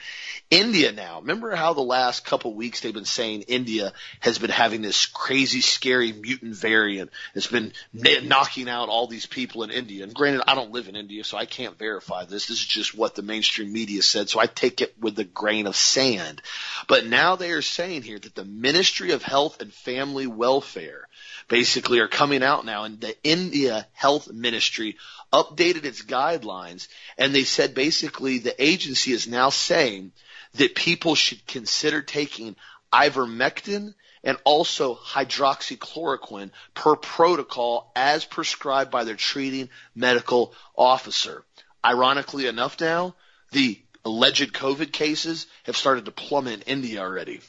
India now, remember how the last couple weeks they've been saying India has been having this crazy, scary mutant variant. It's been knocking out all these people in India. And granted, I don't live in India, so I can't verify this. This is just what the mainstream media said, so I take it with a grain of sand. But now they are saying here that the Ministry of Health and Family Welfare basically are coming out now and the India Health Ministry updated its guidelines and they said basically the agency is now saying that people should consider taking ivermectin and also hydroxychloroquine per protocol as prescribed by their treating medical officer. Ironically enough now, the alleged COVID cases have started to plummet in India already.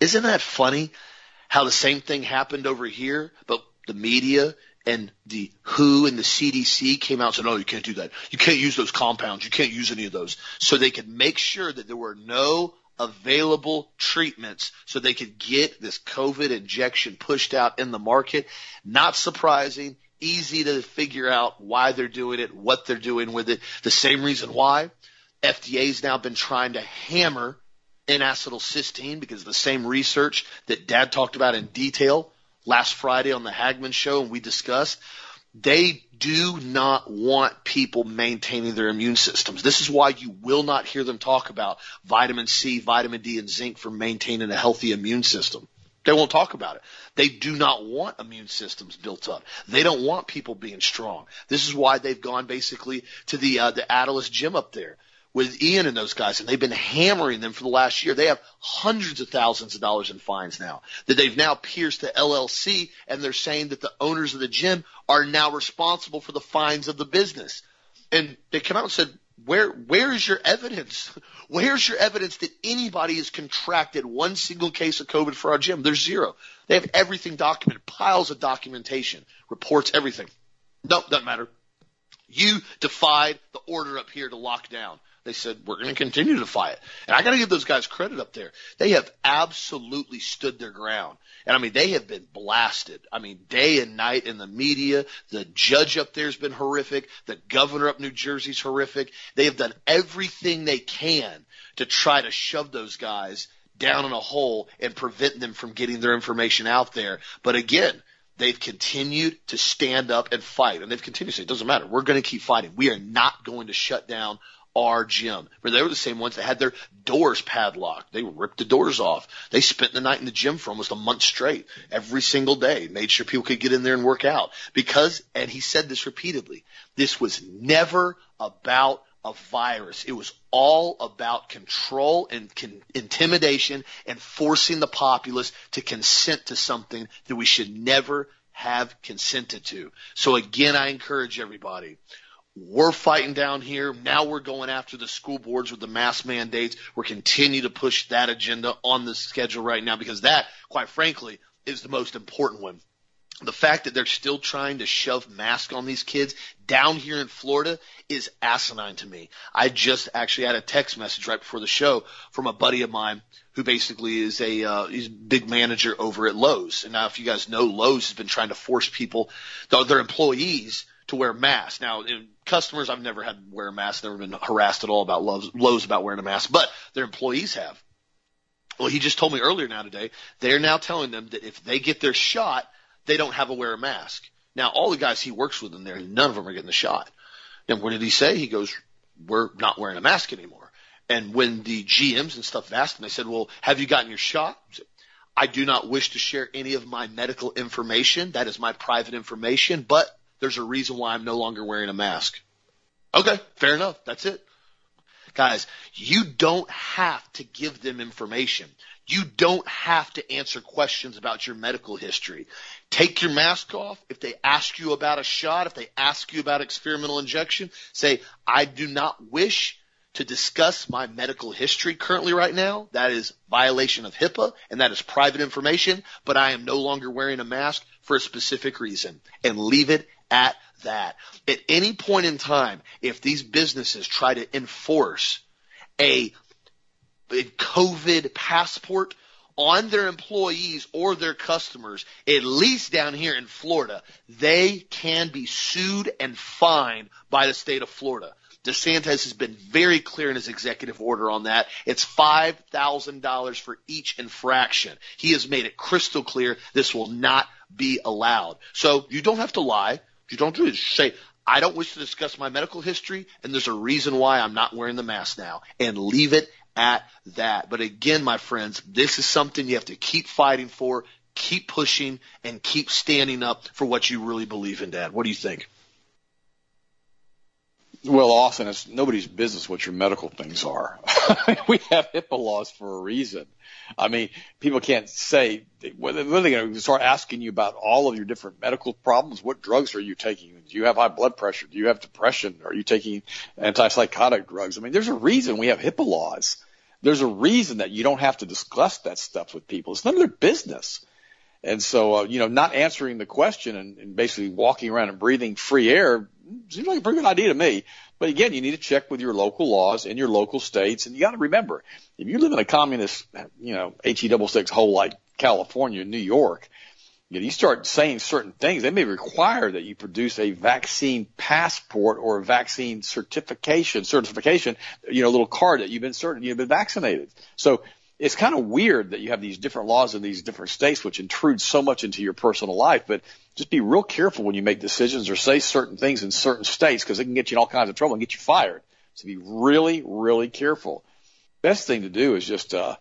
Isn't that funny how the same thing happened over here, but the media and the WHO and the CDC came out and said, no, you can't do that. You can't use those compounds. You can't use any of those. So they could make sure that there were no available treatments so they could get this COVID injection pushed out in the market. Not surprising, easy to figure out why they're doing it, what they're doing with it. The same reason why FDA's now been trying to hammer N-acetylcysteine because the same research that Dad talked about in detail last Friday on the Hagmann show and we discussed. They do not want people maintaining their immune systems. This is why you will not hear them talk about vitamin C, vitamin D, and zinc for maintaining a healthy immune system. They won't talk about it. They do not want immune systems built up. They don't want people being strong. This is why they've gone basically to the uh, the Atilis gym up there with Ian and those guys, and they've been hammering them for the last year. They have hundreds of thousands of dollars in fines now that they've now pierced the LLC, and they're saying that the owners of the gym are now responsible for the fines of the business. And they come out and said, where, where is your evidence? Where's your evidence that anybody has contracted one single case of COVID for our gym? There's zero. They have everything documented, piles of documentation, reports, everything. Nope, doesn't matter. You defied the order up here to lock down. They said, we're going to continue to fight. And I got to give those guys credit up there. They have absolutely stood their ground. And I mean, they have been blasted. I mean, day and night in the media. The judge up there has been horrific. The governor up New Jersey is horrific. They have done everything they can to try to shove those guys down in a hole and prevent them from getting their information out there. But again, they've continued to stand up and fight. And they've continued to say, it doesn't matter. We're going to keep fighting. We are not going to shut down our gym. Where they were the same ones that had their doors padlocked. They ripped the doors off. They spent the night in the gym for almost a month straight, every single day, made sure people could get in there and work out. Because, and he said this repeatedly, this was never about a virus. It was all about control and con- intimidation and forcing the populace to consent to something that we should never have consented to. So again, I encourage everybody we're fighting down here. Now we're going after the school boards with the mask mandates. We're continue to push that agenda on the schedule right now because that, quite frankly, is the most important one. The fact that they're still trying to shove masks on these kids down here in Florida is asinine to me. I just actually had a text message right before the show from a buddy of mine who basically is a uh, he's a big manager over at Lowe's. And now, if you guys know, Lowe's has been trying to force people, their employees, to wear masks. Now, customers, I've never had to wear a mask, never been harassed at all about Lowe's, about wearing a mask, but their employees have. Well, he just told me earlier now today, they're now telling them that if they get their shot, they don't have to wear a mask. Now, all the guys he works with in there, none of them are getting the shot. And what did he say? He goes, we're not wearing a mask anymore. And when the GMs and stuff asked him, they said, well, have you gotten your shot? I do not wish to share any of my medical information. That is my private information, but there's a reason why I'm no longer wearing a mask. Okay, fair enough. That's it. Guys, you don't have to give them information. You don't have to answer questions about your medical history. Take your mask off. If they ask you about a shot, if they ask you about experimental injection, say, I do not wish to discuss my medical history currently right now. That is violation of HIPAA and that is private information, but I am no longer wearing a mask for a specific reason and leave it at that. At any point in time, if these businesses try to enforce a, COVID passport on their employees or their customers, at least down here in Florida, they can be sued and fined by the state of Florida. DeSantis has been very clear in his executive order on that. It's $5,000 for each infraction. He has made it crystal clear this will not be allowed. So you don't have to lie. You don't do it. Say, I don't wish to discuss my medical history and there's a reason why I'm not wearing the mask now and leave it at that. But again, my friends, this is something you have to keep fighting for, keep pushing and keep standing up for what you really believe in, Dad. What do you think? Well, Austin, it's nobody's business what your medical things are. we have HIPAA laws for a reason. I mean, people can't say whether they're going to start asking you about all of your different medical problems. What drugs are you taking? Do you have high blood pressure? Do you have depression? Are you taking antipsychotic drugs? I mean, there's a reason we have HIPAA laws. There's a reason that you don't have to discuss that stuff with people. It's none of their business. And so, uh, you know, not answering the question and, and basically walking around and breathing free air seems like a pretty good idea to me. But again, you need to check with your local laws in your local states. And you got to remember, if you live in a communist, you know, HE double six hole like California, New York, you, know, you start saying certain things, they may require that you produce a vaccine passport or a vaccine certification, certification, you know, a little card that you've been certain you've been vaccinated. So it's kind of weird that you have these different laws in these different states, which intrude so much into your personal life. But just be real careful when you make decisions or say certain things in certain states because it can get you in all kinds of trouble and get you fired. So be really, really careful. Best thing to do is just uh,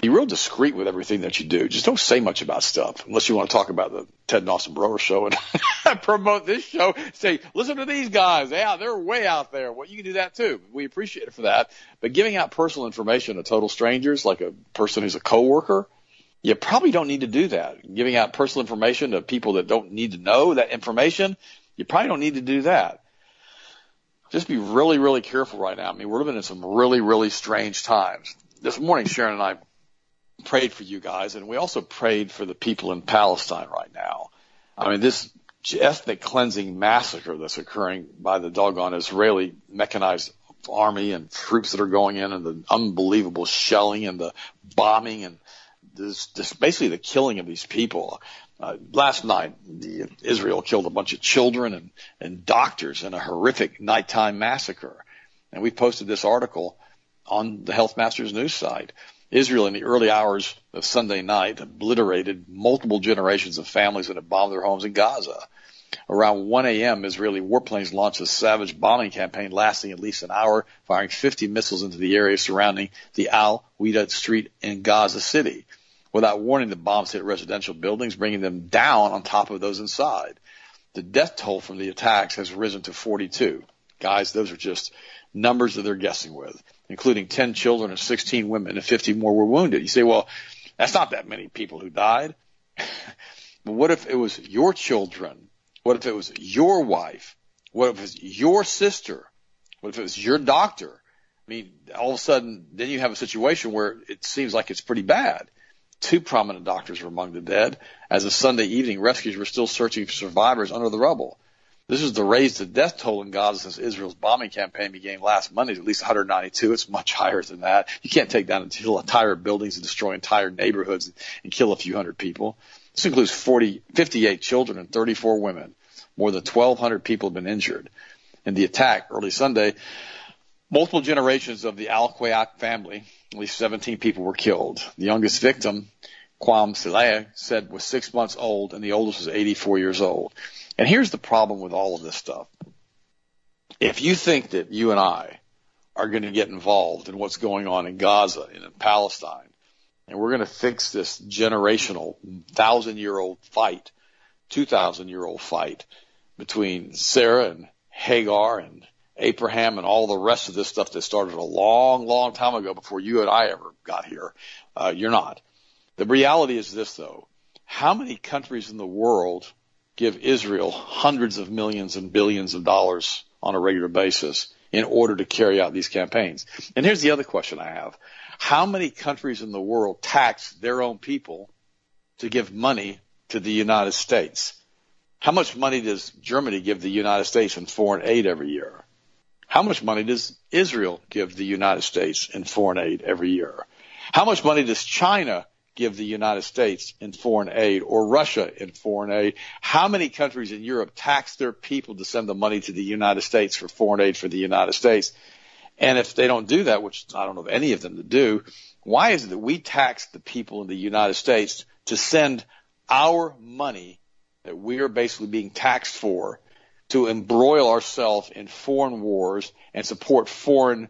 be real discreet with everything that you do. Just don't say much about stuff unless you want to talk about the Ted and Austin Broer show and promote this show. Say, listen to these guys. Yeah, they're way out there. Well, you can do that too. We appreciate it for that. But giving out personal information to total strangers, like a person who's a coworker, you probably don't need to do that. Giving out personal information to people that don't need to know that information, you probably don't need to do that. Just be really, really careful right now. I mean, we're living in some really, really strange times. This morning, Sharon and I prayed for you guys, and we also prayed for the people in Palestine right now. I mean, this ethnic cleansing massacre that's occurring by the doggone Israeli mechanized army and troops that are going in, and the unbelievable shelling and the bombing and this, this basically the killing of these people. Uh, last night, the, Israel killed a bunch of children and, and doctors in a horrific nighttime massacre. And we posted this article on the Health Masters news site. Israel in the early hours of Sunday night obliterated multiple generations of families that had bombed their homes in Gaza. Around 1 a.m., Israeli warplanes launched a savage bombing campaign lasting at least an hour, firing 50 missiles into the area surrounding the Al Wida Street in Gaza City. Without warning, the bombs hit residential buildings, bringing them down on top of those inside. The death toll from the attacks has risen to 42. Guys, those are just numbers that they're guessing with including 10 children and 16 women, and 50 more were wounded. You say, well, that's not that many people who died. but what if it was your children? What if it was your wife? What if it was your sister? What if it was your doctor? I mean, all of a sudden, then you have a situation where it seems like it's pretty bad. Two prominent doctors were among the dead. As of Sunday evening, rescuers were still searching for survivors under the rubble. This is the raised the death toll in Gaza since Israel's bombing campaign began last Monday, at least 192. It's much higher than that. You can't take down entire buildings and destroy entire neighborhoods and kill a few hundred people. This includes 40, 58 children and 34 women. More than 1,200 people have been injured. In the attack early Sunday, multiple generations of the Al Quayak family, at least 17 people were killed. The youngest victim, Quam Saleh, said was six months old, and the oldest was 84 years old. And here's the problem with all of this stuff. If you think that you and I are going to get involved in what's going on in Gaza and in Palestine, and we're going to fix this generational, thousand year old fight, two thousand year old fight between Sarah and Hagar and Abraham and all the rest of this stuff that started a long, long time ago before you and I ever got here. Uh, you're not. The reality is this though. How many countries in the world give Israel hundreds of millions and billions of dollars on a regular basis in order to carry out these campaigns. And here's the other question I have. How many countries in the world tax their own people to give money to the United States? How much money does Germany give the United States in foreign aid every year? How much money does Israel give the United States in foreign aid every year? How much money does China give the United States in foreign aid or Russia in foreign aid? How many countries in Europe tax their people to send the money to the United States for foreign aid for the United States? And if they don't do that, which I don't know of any of them to do, why is it that we tax the people in the United States to send our money that we are basically being taxed for to embroil ourselves in foreign wars and support foreign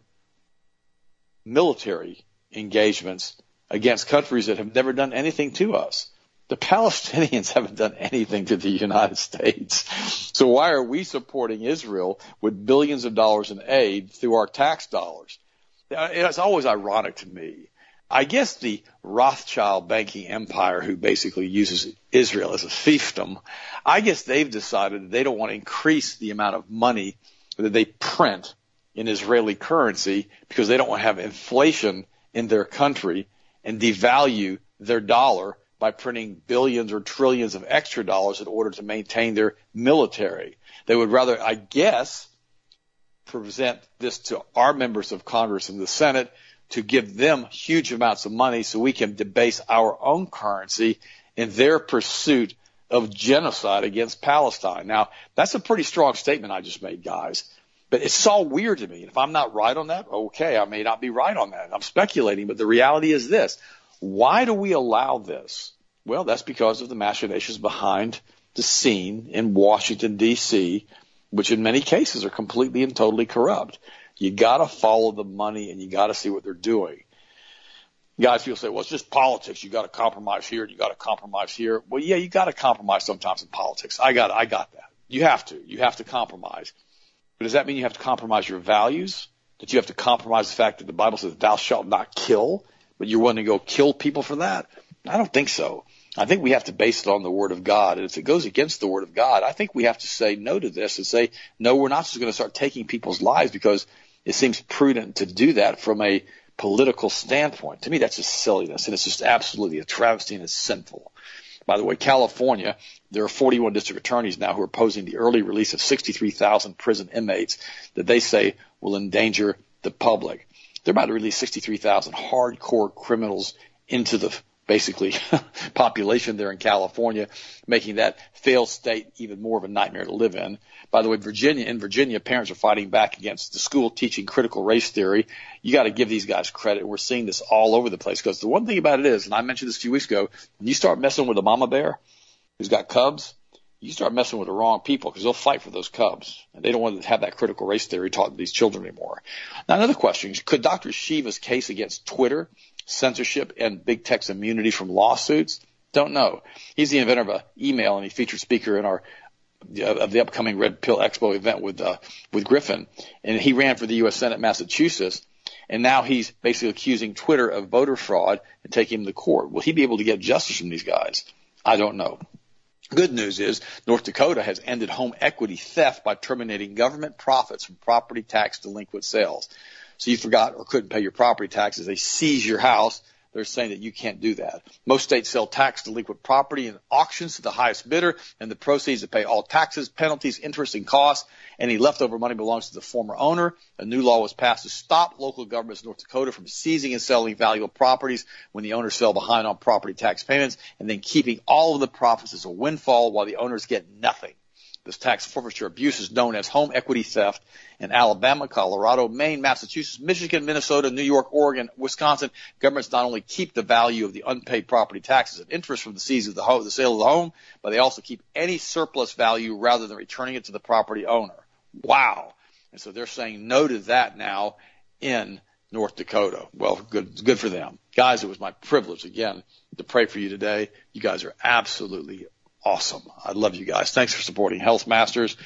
military engagements against countries that have never done anything to us. The Palestinians haven't done anything to the United States. So why are we supporting Israel with billions of dollars in aid through our tax dollars? Uh, it's always ironic to me. I guess the Rothschild banking empire, who basically uses Israel as a fiefdom, I guess they've decided that they don't want to increase the amount of money that they print in Israeli currency because they don't want to have inflation in their country and devalue their dollar by printing billions or trillions of extra dollars in order to maintain their military. They would rather, I guess, present this to our members of Congress and the Senate to give them huge amounts of money so we can debase our own currency in their pursuit of genocide against Palestine. Now, that's a pretty strong statement I just made, guys. But it's all weird to me. If I'm not right on that, okay, I may not be right on that. I'm speculating, but the reality is this. Why do we allow this? Well, that's because of the machinations behind the scene in Washington, D.C., which in many cases are completely and totally corrupt. You got to follow the money and you got to see what they're doing. Guys, people say, well, it's just politics. You got to compromise here and you got to compromise here. Well, yeah, you got to compromise sometimes in politics. I got, I got that. You have to. You have to compromise. But does that mean you have to compromise your values? That you have to compromise the fact that the Bible says thou shalt not kill, but you're willing to go kill people for that? I don't think so. I think we have to base it on the Word of God. And if it goes against the Word of God, I think we have to say no to this and say, no, we're not just going to start taking people's lives because it seems prudent to do that from a political standpoint. To me, that's just silliness, and it's just absolutely a travesty and it's sinful. By the way, California, there are 41 district attorneys now who are opposing the early release of 63,000 prison inmates that they say will endanger the public. They're about to release 63,000 hardcore criminals into the basically population there in California, making that failed state even more of a nightmare to live in. By the way, Virginia, in Virginia, parents are fighting back against the school teaching critical race theory. You got to give these guys credit. We're seeing this all over the place because the one thing about it is, and I mentioned this a few weeks ago, when you start messing with a mama bear who's got cubs, you start messing with the wrong people because they'll fight for those cubs. And they don't want to have that critical race theory taught to these children anymore. Now, another question, could Dr. Shiva's case against Twitter censorship and big tech's immunity from lawsuits? Don't know. He's the inventor of an email and he featured speaker in our of the upcoming Red Pill Expo event with uh, with Griffin, and he ran for the U.S. Senate, Massachusetts, and now he's basically accusing Twitter of voter fraud and taking him to court. Will he be able to get justice from these guys? I don't know. Good news is North Dakota has ended home equity theft by terminating government profits from property tax delinquent sales. So you forgot or couldn't pay your property taxes. They seize your house. They're saying that you can't do that. Most states sell tax delinquent property in auctions to the highest bidder, and the proceeds to pay all taxes, penalties, interest, and costs. Any leftover money belongs to the former owner. A new law was passed to stop local governments in North Dakota from seizing and selling valuable properties when the owners fell behind on property tax payments, and then keeping all of the profits as a windfall while the owners get nothing. This tax forfeiture abuse is known as home equity theft in Alabama, Colorado, Maine, Massachusetts, Michigan, Minnesota, New York, Oregon, Wisconsin. Governments not only keep the value of the unpaid property taxes and interest from the seize of the, home, the sale of the home, but they also keep any surplus value rather than returning it to the property owner. Wow. And so they're saying no to that now in North Dakota. Well, good, good for them. Guys, it was my privilege again to pray for you today. You guys are absolutely awesome. I love you guys. Thanks for supporting Health Masters.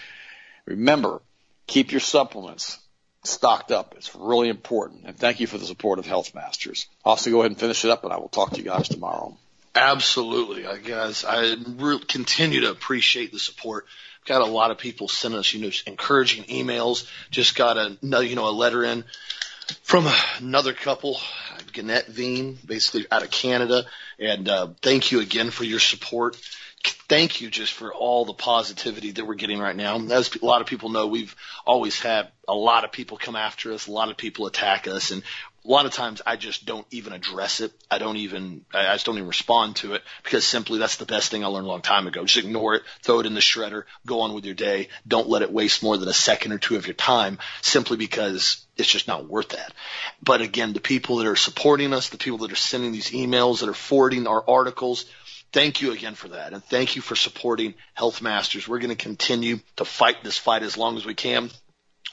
Remember, keep your supplements stocked up. It's really important. And thank you for the support of Health Masters. Also go ahead and finish it up and I will talk to you guys tomorrow. Absolutely. I guess I really continue to appreciate the support. Got a lot of people sending us, you know, encouraging emails. Just got a, you know, a letter in from another couple, Gannett Veen, basically out of Canada. And, uh, thank you again for your support thank you just for all the positivity that we're getting right now. As a lot of people know, we've always had a lot of people come after us, a lot of people attack us, and a lot of times I just don't even address it. I don't even, I just don't even respond to it because simply that's the best thing I learned a long time ago. Just ignore it, throw it in the shredder, go on with your day. Don't let it waste more than a second or two of your time simply because it's just not worth that. But again, the people that are supporting us, the people that are sending these emails, that are forwarding our articles, thank you again for that. And thank you for supporting Health Masters. We're going to continue to fight this fight as long as we can.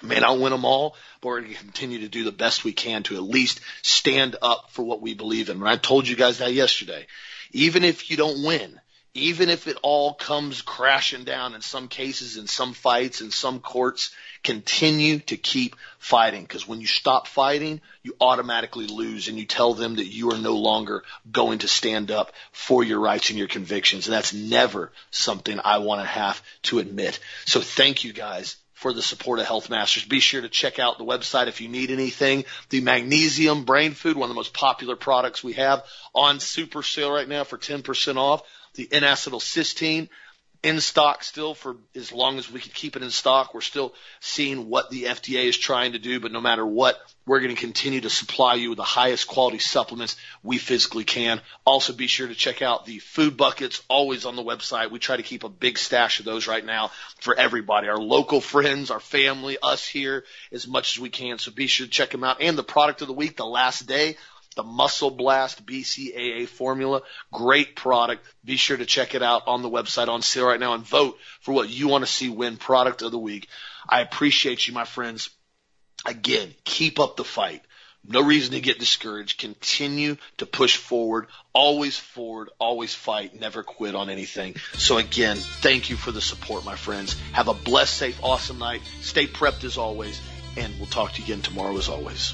May not win them all, but we're going to continue to do the best we can to at least stand up for what we believe in. And I told you guys that yesterday. Even if you don't win, even if it all comes crashing down in some cases, in some fights, in some courts, continue to keep fighting. Because when you stop fighting, you automatically lose and you tell them that you are no longer going to stand up for your rights and your convictions. And that's never something I want to have to admit. So thank you guys for the support of Health Masters. Be sure to check out the website if you need anything. The magnesium brain food, one of the most popular products we have on super sale right now for 10% off. The N-acetylcysteine, in stock still for as long as we can keep it in stock. We're still seeing what the FDA is trying to do, but no matter what, we're going to continue to supply you with the highest quality supplements we physically can. Also be sure to check out the food buckets always on the website. We try to keep a big stash of those right now for everybody, our local friends, our family, us here as much as we can. So be sure to check them out. And the product of the week, the last day, the Muscle Blast BCAA formula. Great product. Be sure to check it out on the website on sale right now and vote for what you want to see win product of the week. I appreciate you, my friends. Again, keep up the fight. No reason to get discouraged. Continue to push forward. Always forward. Always fight. Never quit on anything. So again, thank you for the support, my friends. Have a blessed, safe, awesome night. Stay prepped as always. And we'll talk to you again tomorrow as always.